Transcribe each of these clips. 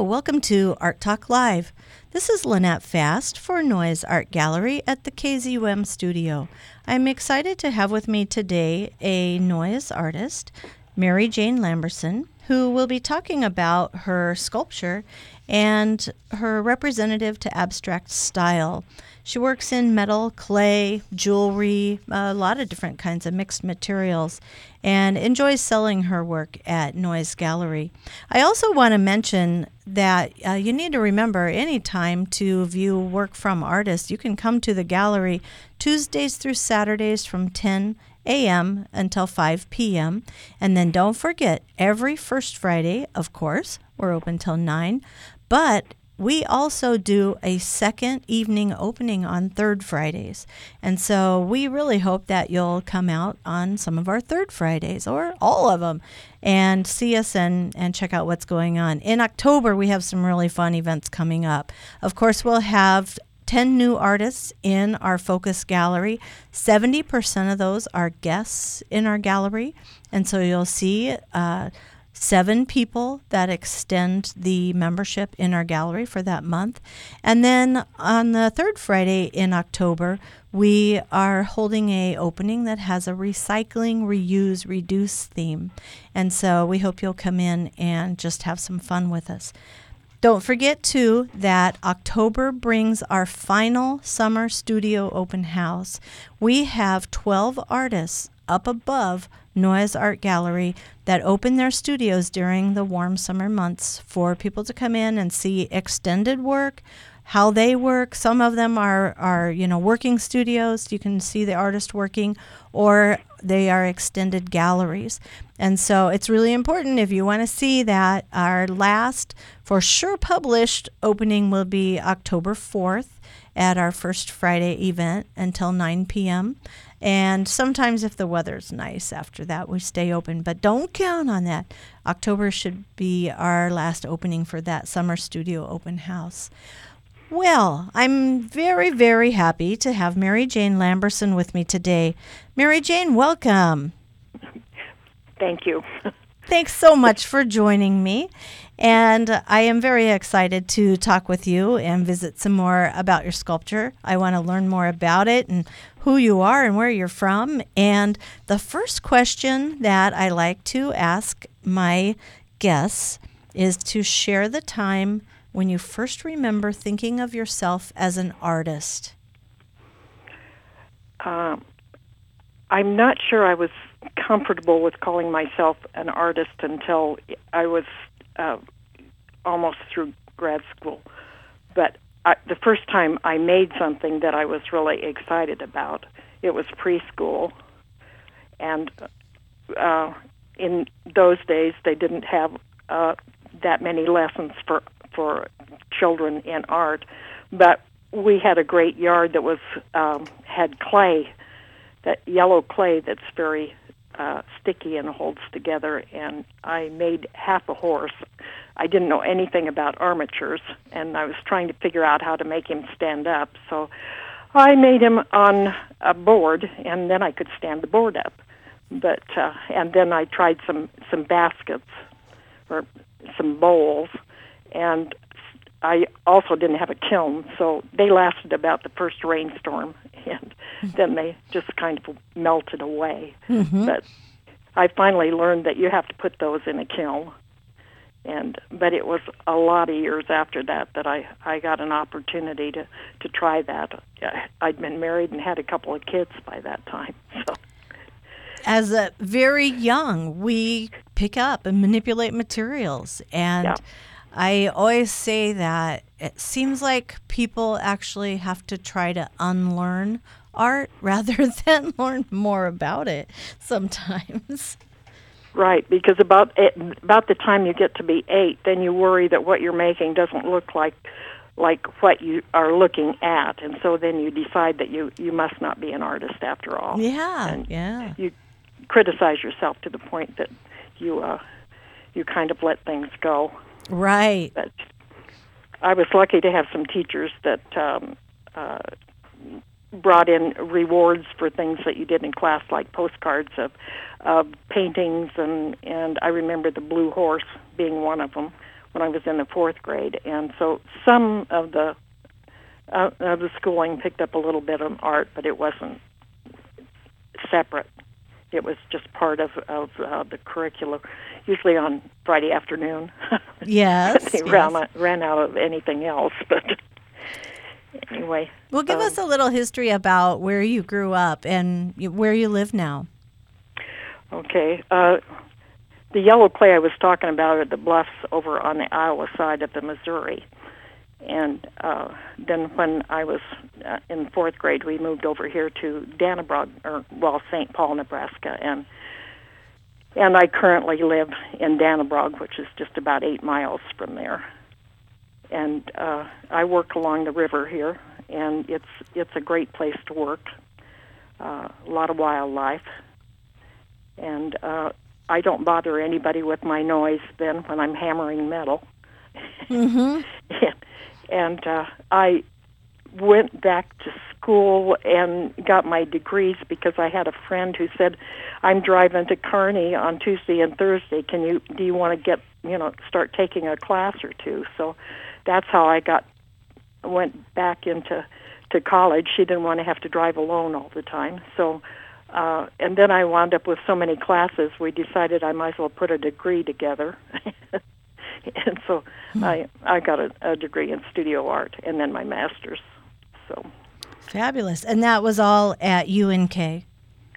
Welcome to Art Talk Live. This is Lynette Fast for Noyes Art Gallery at the KZUM studio. I'm excited to have with me today a Noyes artist, Mary Jane Lamberson, who will be talking about her sculpture and her representative to abstract style. She works in metal, clay, jewelry, a lot of different kinds of mixed materials, and enjoys selling her work at Noyes Gallery. I also want to mention that uh, you need to remember anytime to view work from artists, you can come to the gallery Tuesdays through Saturdays from 10 a.m. until 5 p.m. And then don't forget, every first Friday, of course, we're open till 9. But we also do a second evening opening on third Fridays. And so we really hope that you'll come out on some of our third Fridays or all of them and see us and, and check out what's going on. In October, we have some really fun events coming up. Of course, we'll have 10 new artists in our focus gallery. 70% of those are guests in our gallery. And so you'll see uh, seven people that extend the membership in our gallery for that month. And then on the third Friday in October, we are holding a opening that has a recycling, reuse, reduce theme. And so we hope you'll come in and just have some fun with us. Don't forget, too, that October brings our final summer studio open house. We have 12 artists up above Noyes Art Gallery that open their studios during the warm summer months for people to come in and see extended work, how they work. Some of them are, are you know working studios. You can see the artist working, or they are extended galleries. And so it's really important if you want to see that. Our last, for sure, published opening will be October 4th at our first Friday event until 9 p.m. And sometimes, if the weather's nice after that, we stay open. But don't count on that. October should be our last opening for that summer studio open house. Well, I'm very, very happy to have Mary Jane Lamberson with me today. Mary Jane, welcome. Thank you. Thanks so much for joining me. And I am very excited to talk with you and visit some more about your sculpture. I want to learn more about it and who you are and where you're from. And the first question that I like to ask my guests is to share the time when you first remember thinking of yourself as an artist. Um, I'm not sure I was comfortable with calling myself an artist until I was uh, almost through grad school. But I, the first time I made something that I was really excited about, it was preschool, and uh, in those days they didn't have uh, that many lessons for for children in art, but we had a great yard that was um, had clay, that yellow clay that's very uh, sticky and holds together. And I made half a horse. I didn't know anything about armatures, and I was trying to figure out how to make him stand up. So I made him on a board, and then I could stand the board up. But uh, and then I tried some some baskets or some bowls, and I also didn't have a kiln, so they lasted about the first rainstorm, and then they just kind of melted away. Mm-hmm. But I finally learned that you have to put those in a kiln, and but it was a lot of years after that that I I got an opportunity to to try that. I'd been married and had a couple of kids by that time, so. As a very young, we pick up and manipulate materials and. Yeah I always say that it seems like people actually have to try to unlearn art rather than learn more about it sometimes. Right, because about it, about the time you get to be eight, then you worry that what you're making doesn't look like like what you are looking at, and so then you decide that you you must not be an artist after all. Yeah, And yeah. You criticize yourself to the point that you uh, you kind of let things go. Right. But I was lucky to have some teachers that um, uh, brought in rewards for things that you did in class, like postcards of, of paintings, and and I remember the blue horse being one of them when I was in the fourth grade, and so some of the uh, of the schooling picked up a little bit of art, but it wasn't separate. It was just part of of uh, the curriculum. Usually on Friday afternoon. Yes. they yes. ran out, ran out of anything else. But anyway, Well, give um, us a little history about where you grew up and where you live now. okay. Uh, the yellow clay I was talking about are the bluffs over on the Iowa side of the Missouri. And uh, then when I was uh, in fourth grade, we moved over here to Dannebrog, or well, St. Paul, Nebraska, and and I currently live in Dannebrog, which is just about eight miles from there. And uh, I work along the river here, and it's it's a great place to work. Uh, a lot of wildlife, and uh, I don't bother anybody with my noise then when I'm hammering metal. Mm-hmm. and uh, I went back to school and got my degrees because I had a friend who said, "I'm driving to Kearney on Tuesday and Thursday. Can you do you want to get you know start taking a class or two? So that's how I got went back into to college. She didn't want to have to drive alone all the time, so. Uh, and then I wound up with so many classes, we decided I might as well put a degree together. and so I I got a, a degree in studio art and then my master's. So Fabulous. And that was all at UNK.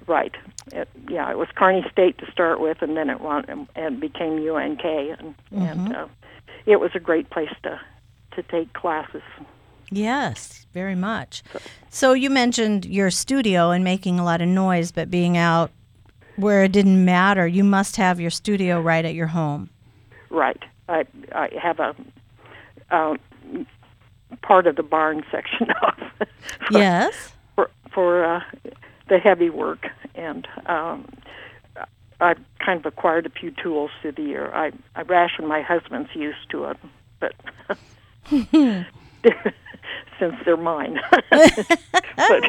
right, it, yeah, it was Kearney State to start with, and then it went and became UNK, and and uh, it was a great place to to take classes. Yes, very much. So you mentioned your studio and making a lot of noise, but being out where it didn't matter, you must have your studio right at your home. Right, I I have a. Um, part of the barn section off Yes. for for uh, the heavy work, and um, I've kind of acquired a few tools through the year. I I ration my husband's used to it, but since they're mine, but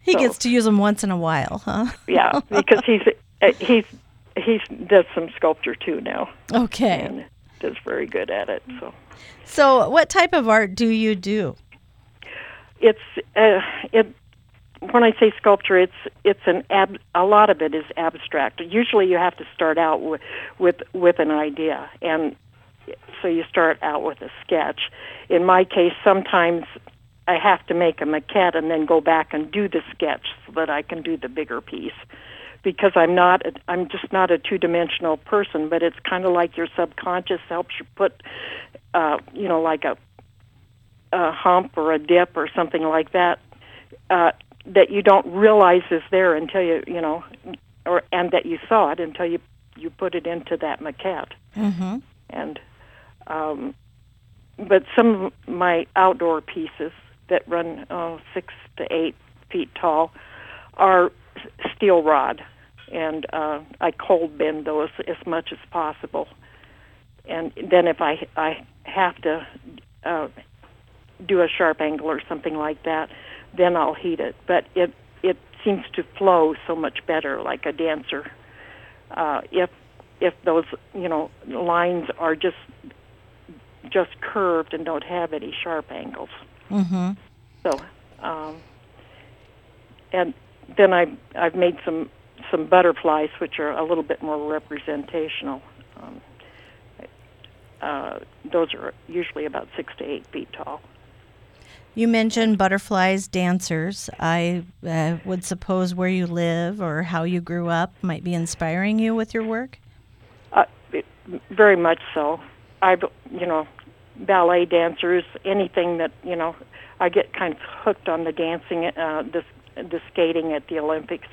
He So- gets to use them once in a while, huh? yeah, because he's uh, he's he's does some sculpture too now, Okay. and does very good at it. So So, what type of art do you do? it's uh, it when I say sculpture, it's it's an ab, a lot of it is abstract. Usually, you have to start out with with with an idea, and so you start out with a sketch. In my case, sometimes I have to make a maquette and then go back and do the sketch so that I can do the bigger piece. Because I'm not, a, I'm just not a two-dimensional person. But it's kind of like your subconscious helps you put, uh, you know, like a a hump or a dip or something like that uh, that you don't realize is there until you you know or and that you saw it until you you put it into that maquette Mm-hmm. and um, but some of my outdoor pieces that run uh, six to eight feet tall are steel rod and uh, I cold bend those as much as possible and then if I I have to uh, do a sharp angle or something like that, then I'll heat it. But it it seems to flow so much better, like a dancer. Uh, if if those you know lines are just just curved and don't have any sharp angles. Mm-hmm. So, um, and then I I've made some some butterflies which are a little bit more representational. Um, uh, those are usually about six to eight feet tall. You mentioned butterflies, dancers. I uh, would suppose where you live or how you grew up might be inspiring you with your work. Uh, it- very much so. I, you know, ballet dancers, anything that you know, I get kind of hooked on the dancing, uh, the the skating at the Olympics,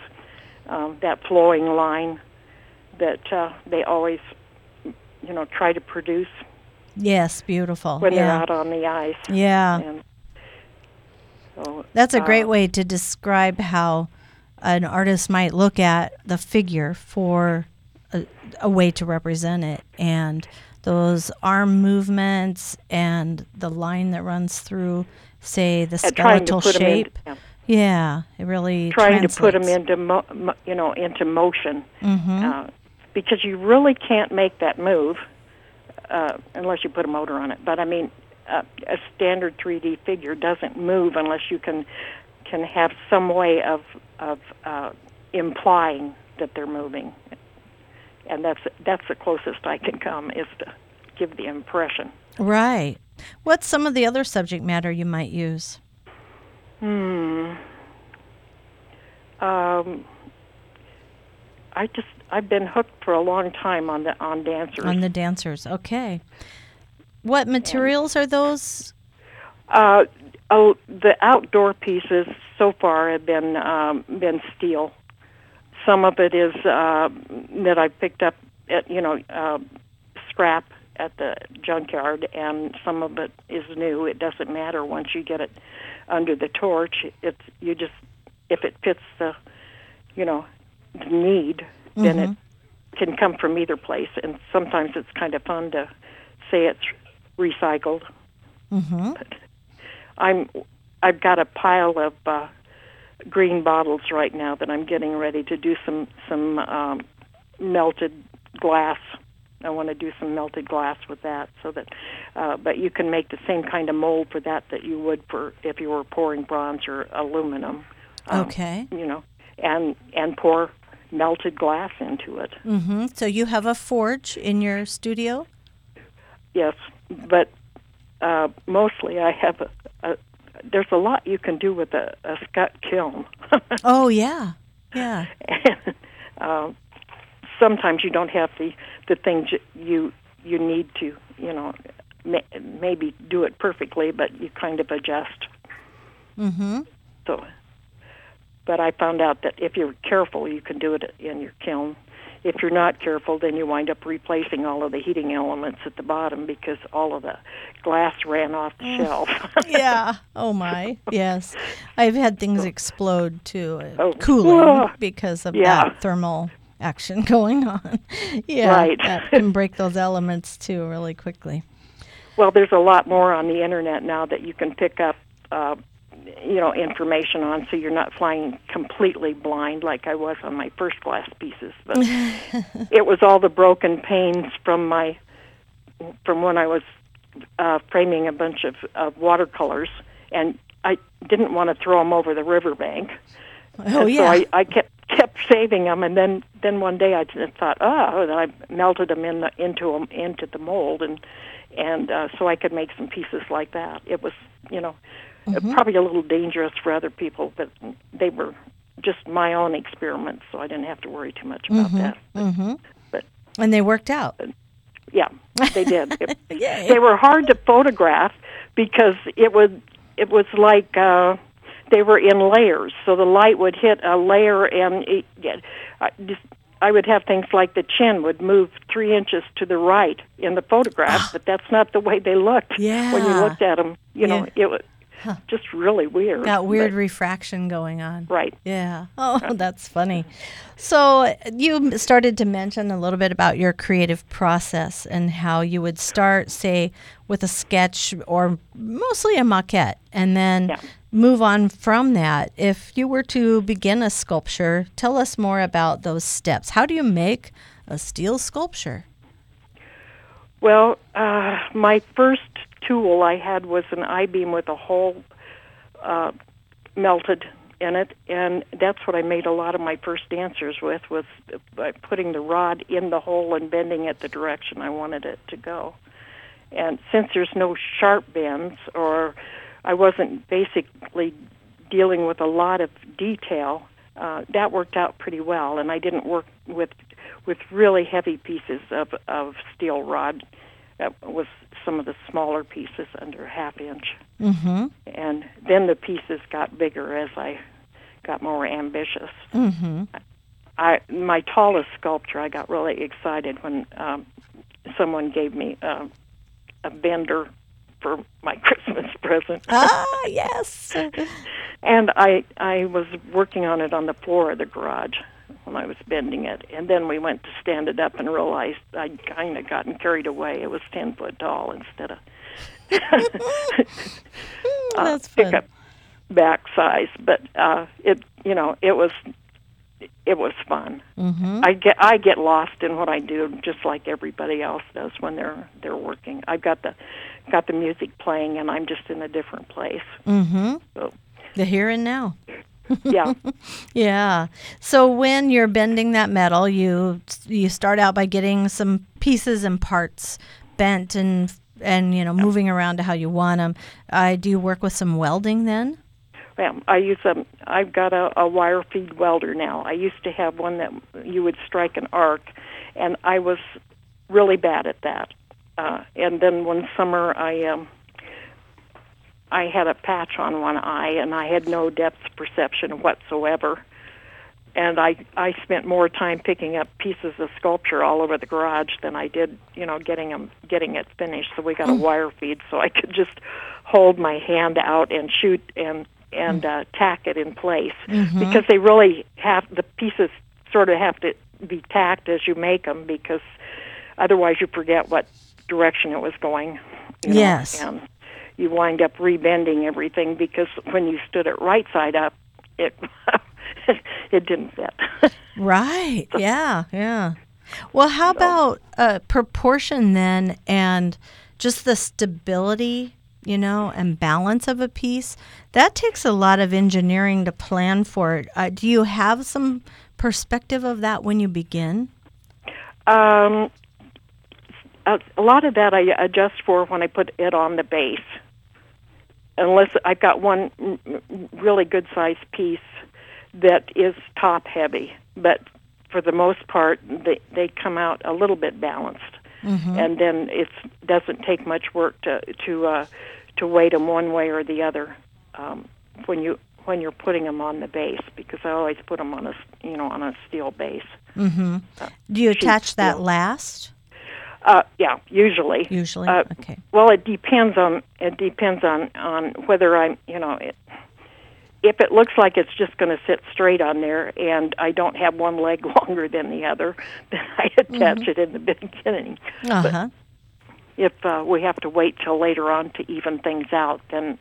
um, that flowing line that uh, they always, you know, try to produce. Yes, beautiful. when they're yeah. out on the ice. Yeah. And so, That's a great uh, way to describe how an artist might look at the figure for a, a way to represent it and those arm movements and the line that runs through say the skeletal shape. in, yeah, yeah, it really trying to put them into mo- mo- you know into motion Mhm. uh, because you really can't make that move uh, unless you put a motor on it. But I mean, uh, a standard 3D figure doesn't move unless you can can have some way of of uh, implying that they're moving, and that's that's the closest I can come is to give the impression. Right. What's some of the other subject matter you might use? Hmm. Um, I just I've been hooked for a long time on the on dancers. On the dancers. Okay. What materials are those? uh, oh, the outdoor pieces so far have been um, been steel. Some of it is uh, that I picked up at you know uh, scrap at the junkyard, and some of it is new. It doesn't matter once you get it under the torch. It's you just if it fits the you know the need, then it can come from either place. And sometimes it's kind of fun to say it's recycled. Mm-hmm. I'm I've got a pile of uh, green bottles right now that I'm getting ready to do some some um, melted glass. I want to do some melted glass with that, so that. Uh, but you can make the same kind of mold for that that you would for if you were pouring bronze or aluminum. Um, Okay. You know, and and pour melted glass into it. Mm-hmm. So you have a forge in your studio? Yes, but uh, mostly I have a, a. There's a lot you can do with a, a scut kiln. Oh yeah. Yeah. and uh, sometimes you don't have the the things you- you need to you know ma- maybe do it perfectly, but you kind of adjust. Mm-hmm. So, but I found out that if you're careful, you can do it in your kiln. If you're not careful, then you wind up replacing all of the heating elements at the bottom because all of the glass ran off the shelf. yeah. Oh my. Yes. I've had things explode too, uh, Oh. cooling because of Yeah. that thermal action going on. yeah. Right. That can break those elements too really quickly. Well, there's a lot more on the internet now that you can pick up, uh, you know, information on, so you're not flying completely blind like I was on my first glass pieces. But it was all the broken panes from my, from when I was uh, framing a bunch of, of watercolors, and I didn't want to throw them over the riverbank. Oh And yeah. So I, I kept kept saving them, and then then one day I just thought, oh, and I melted them in the, into them into the mold, and and uh, so I could make some pieces like that. It was, you know, Mm-hmm. probably a little dangerous for other people, but they were just my own experiments, so I didn't have to worry too much about that. But, mm-hmm. but And they worked out. yeah, they did. It- they were hard to photograph because it would it was like uh they were in layers so the light would hit a layer and it, yeah, I just I would have things like the chin would move three inches to the right in the photograph, ah. but that's not the way they looked when you looked at them. You know, Yeah. it was just really weird. Got weird but- refraction going on. right. Yeah. Oh, that's funny. So you started to mention a little bit about your creative process and how you would start, say, with a sketch or mostly a maquette, and then Yeah. move on from that. If you were to begin a sculpture, tell us more about those steps. How do you make a steel sculpture? Well, uh, my first tool I had was an I beam with a hole uh, melted in it, and that's what I made a lot of my first dancers with was by putting the rod in the hole and bending it the direction I wanted it to go. And since there's no sharp bends, or I wasn't basically dealing with a lot of detail, uh, that worked out pretty well. And I didn't work with with really heavy pieces of of steel rod. That was some of the smaller pieces under a half inch. Mm-hmm. And then the pieces got bigger as I got more ambitious. Mm-hmm. I my tallest sculpture, I got really excited when um, someone gave me uh, a bender for my Christmas present. Ah, yes. and I I was working on it on the floor of the garage when I was bending it, and then we went to stand it up and realized I'd kind of gotten carried away. It was ten foot tall instead of uh, That's fun. pickup back size, but uh, it you know it was it was fun. Mm-hmm. I get I get lost in what I do, just like everybody else does when they're they're working. I've got the got the music playing, and I'm just in a different place. Mm-hmm. So The here and now. Yeah, Yeah. So when you're bending that metal, you you start out by getting some pieces and parts bent and and you know moving around to how you want them. Uh, do you work with some welding then? Well, I use a. I've got a, a wire feed welder now. I used to have one that you would strike an arc, and I was really bad at that. Uh, and then one summer, I um, I had a patch on one eye, and I had no depth perception whatsoever. And I I spent more time picking up pieces of sculpture all over the garage than I did, you know, getting them getting it finished. So we got a wire feed, so I could just hold my hand out and shoot and and uh, tack it in place because they really have the pieces sort of have to be tacked as you make them because otherwise you forget what direction it was going. You know, Yes. and you wind up rebending everything because when you stood it right side up, it it didn't fit. Right. Yeah. Yeah. Well, how about uh, proportion then, and just the stability, you know, and balance of a piece? That takes a lot of engineering to plan for it. Uh, do you have some perspective of that when you begin? Um, a, a lot of that I adjust for when I put it on the base. Unless I've got one really good sized piece that is top heavy, but for the most part, they they come out a little bit balanced, and then it doesn't take much work to to uh, to weight them one way or the other um, when you when you're putting them on the base because I always put them on a s- you know on a steel base. Mm-hmm. Do you attach that steel. last? Uh, yeah, usually. Usually. Uh, okay. Well, it depends on it depends on on whether I'm you know it, if it looks like it's just going to sit straight on there and I don't have one leg longer than the other, then I attach it in the beginning. Uh huh. If uh, we have to wait till later on to even things out, then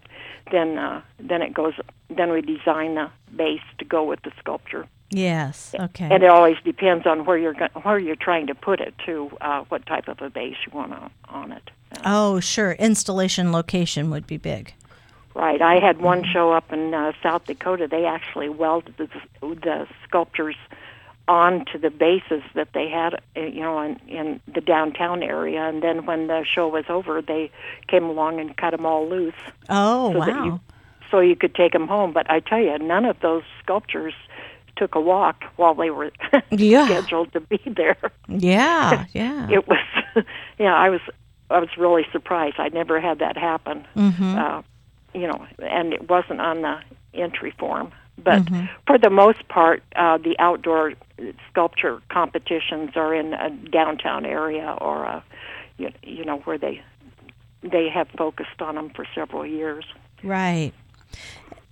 then uh, then it goes. Then we design the base to go with the sculpture. Yes. Okay. And it always depends on where you're go- where you're trying to put it to Uh, what type of a base you want on, on it. Uh, oh, sure. Installation location would be big. Right. I had one show up in uh, South Dakota. They actually welded the, the sculptures onto the bases that they had, uh, you know, in, in the downtown area. And then when the show was over, they came along and cut them all loose Oh, so that wow. you so you could take them home. But I tell you, none of those sculptures took a walk while they were Yeah. scheduled to be there. Yeah. Yeah. It was, yeah, I was I was really surprised. I never had that happen. mm-hmm. Uh, you know, and it wasn't on the entry form. But Mm-hmm. for the most part, uh, the outdoor sculpture competitions are in a downtown area or a, you, you know where they they have focused on them for several years. Right.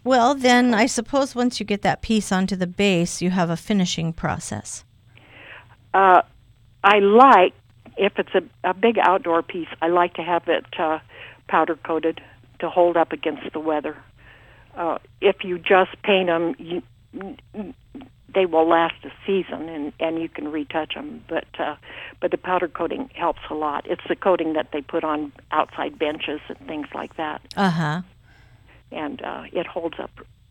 Well, then I suppose once you get that piece onto the base, you have a finishing process. Uh, I like if it's a, a big outdoor piece. I like to have it uh, powder coated to hold up against the weather. Uh, if you just paint them, you, they will last a season, and and you can retouch them. But uh, but the powder coating helps a lot. It's the coating that they put on outside benches and things like that, Uh huh. And uh, it holds up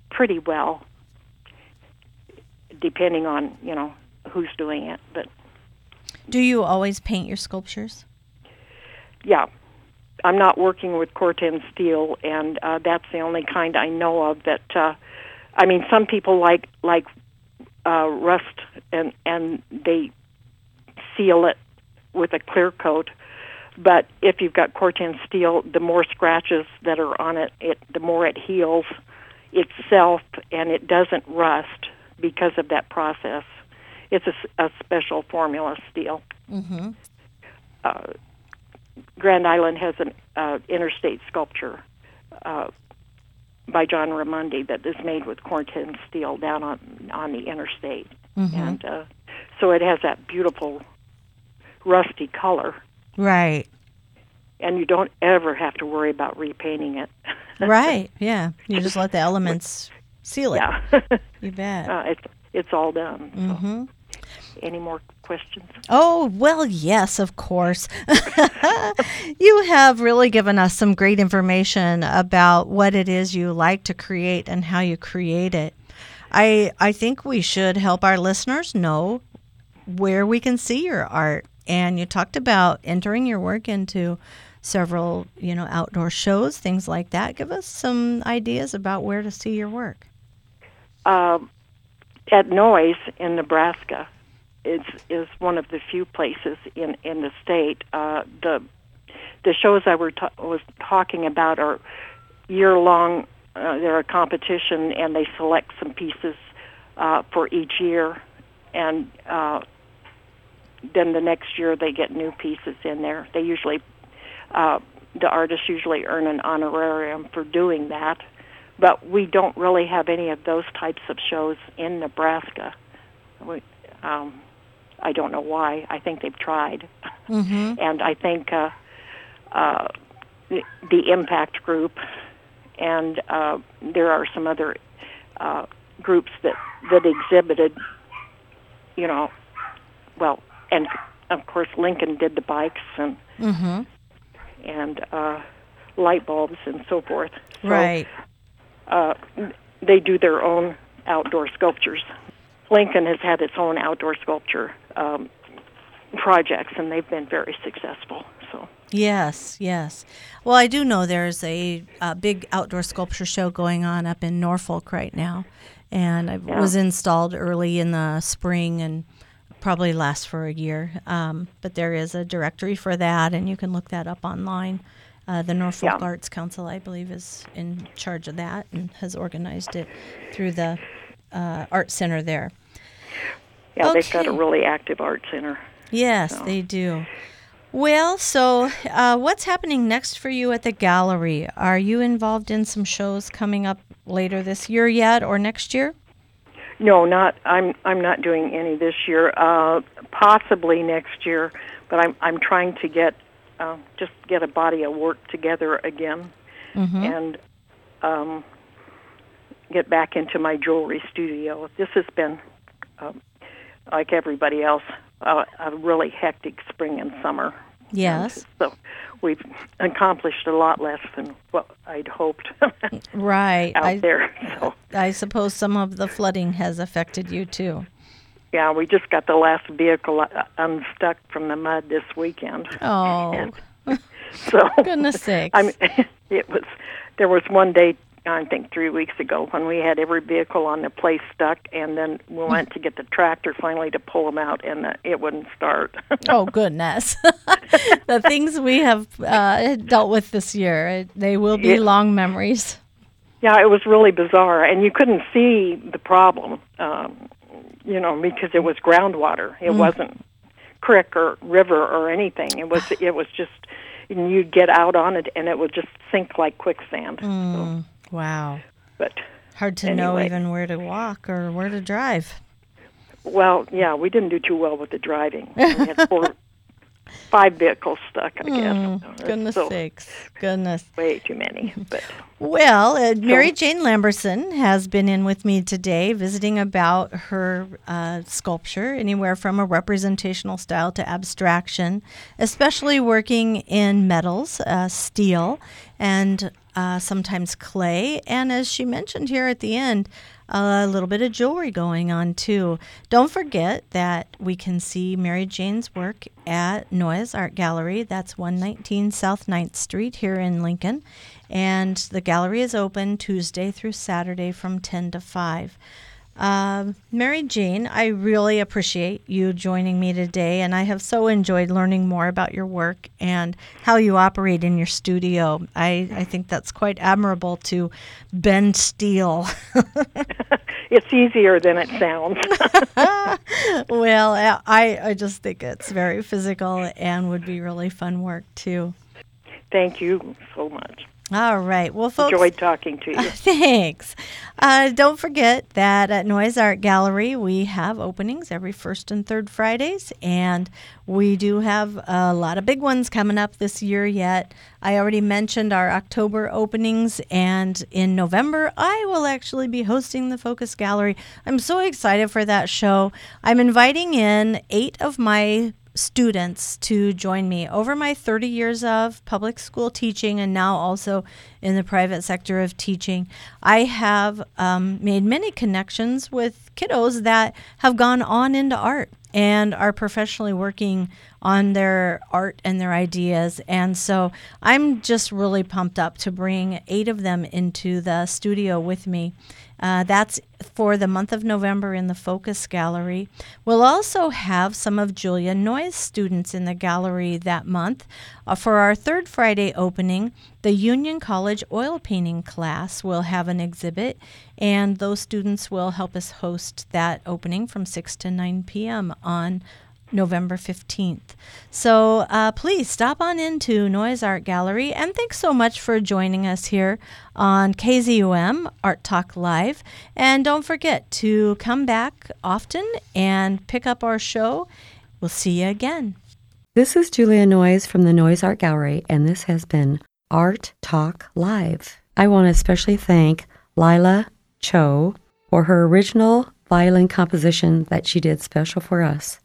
pretty well, depending on you know who's doing it. But Do you always paint your sculptures? yeah, I'm not working with Corten steel, and uh, that's the only kind I know of that. Uh, I mean, some people like like uh, rust, and and they seal it with a clear coat. But if you've got Corten steel, the more scratches that are on it, it the more it heals itself, and it doesn't rust because of that process. It's a, a special formula steel. Mm-hmm. uh, Grand Island has an uh, interstate sculpture uh, by John Raimondi that is made with Corten steel down on on the interstate, Mm-hmm. and uh, so it has that beautiful rusty color, Right. and you don't ever have to worry about repainting it. Right. Yeah. You just let the elements seal it. yeah, You bet. uh, it's it's all done. So. Mm-hmm. Any more questions? Oh, well, yes, of course. you have really given us some great information about what it is you like to create and how you create it. I I think we should help our listeners know where we can see your art. And you talked about entering your work into several, you know, outdoor shows, things like that. Give us some ideas about where to see your work. um, at Noyes in Nebraska is is one of the few places in in the state. Uh, the the shows I were ta- was talking about are year long. Uh, they're a competition, and they select some pieces uh, for each year, and uh, then the next year they get new pieces in there. They usually uh, the artists usually earn an honorarium for doing that but we don't really have any of those types of shows in Nebraska. We, um, I don't know why. I think they've tried, Mm-hmm. and I think uh, uh, the, the Impact Group, and uh, there are some other uh, groups that that exhibited. You know, well, and of course Lincoln did the bikes and Mm-hmm. and uh, light bulbs and so forth. So, Right. uh, they do their own outdoor sculptures. Lincoln has had its own outdoor sculpture um, projects, and they've been very successful. So, Yes, yes. Well, I do know there's a, a big outdoor sculpture show going on up in Norfolk right now, and I Yeah. was installed early in the spring and probably lasts for a year. Um, but there is a directory for that, and you can look that up online. Uh, the Norfolk Yeah. Arts Council, I believe, is in charge of that and has organized it through the uh, art center there. yeah, they've got a really active art center. Yes, So- they do. Well, so uh, what's happening next for you at the gallery? Are you involved in some shows coming up later this year yet, or next year? No, not. I'm. I'm not doing any this year. Uh, possibly next year, but I'm. I'm trying to get uh, just get a body of work together again, Mm-hmm. and um, get back into my jewelry studio. This has been, um, like everybody else, uh, a really hectic spring and summer. Yes. So we've accomplished a lot less than what I'd hoped Right. out I, there. So I suppose some of the flooding has affected you too. yeah, we just got the last vehicle uh, unstuck from the mud this weekend. Oh, And so goodness sakes. I mean, It was. There was one day. I think three weeks ago when we had every vehicle on the place stuck, and then we went to get the tractor finally to pull them out, and uh, it wouldn't start. oh, goodness. the things we have uh, dealt with this year, they will be Yeah. long memories. Yeah, it was really bizarre, and you couldn't see the problem, um, you know, because it was groundwater. It wasn't creek or river or anything. It was it was just, and you'd get out on it, and it would just sink like quicksand. So, Mm, wow. but Hard to know even where to walk or where to drive. well, yeah, we didn't do too well with the driving. We had four, five vehicles stuck. I guess. Mm, goodness so, sakes. Goodness. way too many. But Well, uh, Mary Jane Lamberson has been in with me today visiting about her uh, sculpture, anywhere from a representational style to abstraction, especially working in metals, uh, steel, and uh, sometimes clay. And as she mentioned here at the end, a little bit of jewelry going on too. Don't forget that we can see Mary Jane's work at Noyes Art Gallery. That's 119 South 9th Street here in Lincoln. And the gallery is open Tuesday through Saturday from 10 to 5. Um, Mary Jane, I really appreciate you joining me today, and I have so enjoyed learning more about your work and how you operate in your studio. I, I think that's quite admirable to bend steel. it's easier than it sounds. well, I I just think it's very physical and would be really fun work too. Thank you so much. All right. Well, folks. Enjoyed talking to you. Thanks. Uh, don't forget that at Noyes Art Gallery, we have openings every first and third Fridays, and we do have a lot of big ones coming up this year yet. I already mentioned our October openings, and in November, I will actually be hosting the Focus Gallery. I'm so excited for that show. I'm inviting in eight of my students to join me over my 30 years of public school teaching and now also in the private sector of teaching. I have um, made many connections with kiddos that have gone on into art and are professionally working on their art and their ideas. And so I'm just really pumped up to bring eight of them into the studio with me. Uh, that's for the month of November in the Focus Gallery. We'll also have some of Julia Noyes students in the gallery that month. Uh, for our third Friday opening, the Union College oil painting class will have an exhibit, and those students will help us host that opening from 6 to 9 p.m. on November 15th. So uh, please stop on into Noyes Art Gallery and thanks so much for joining us here on KZUM Art Talk Live. And don't forget to come back often and pick up our show. We'll see you again. This is Julia Noyes from the Noyes Art Gallery, and this has been Art Talk Live. I want to especially thank Lila Cho for her original violin composition that she did special for us.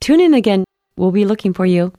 Tune in again. We'll be looking for you.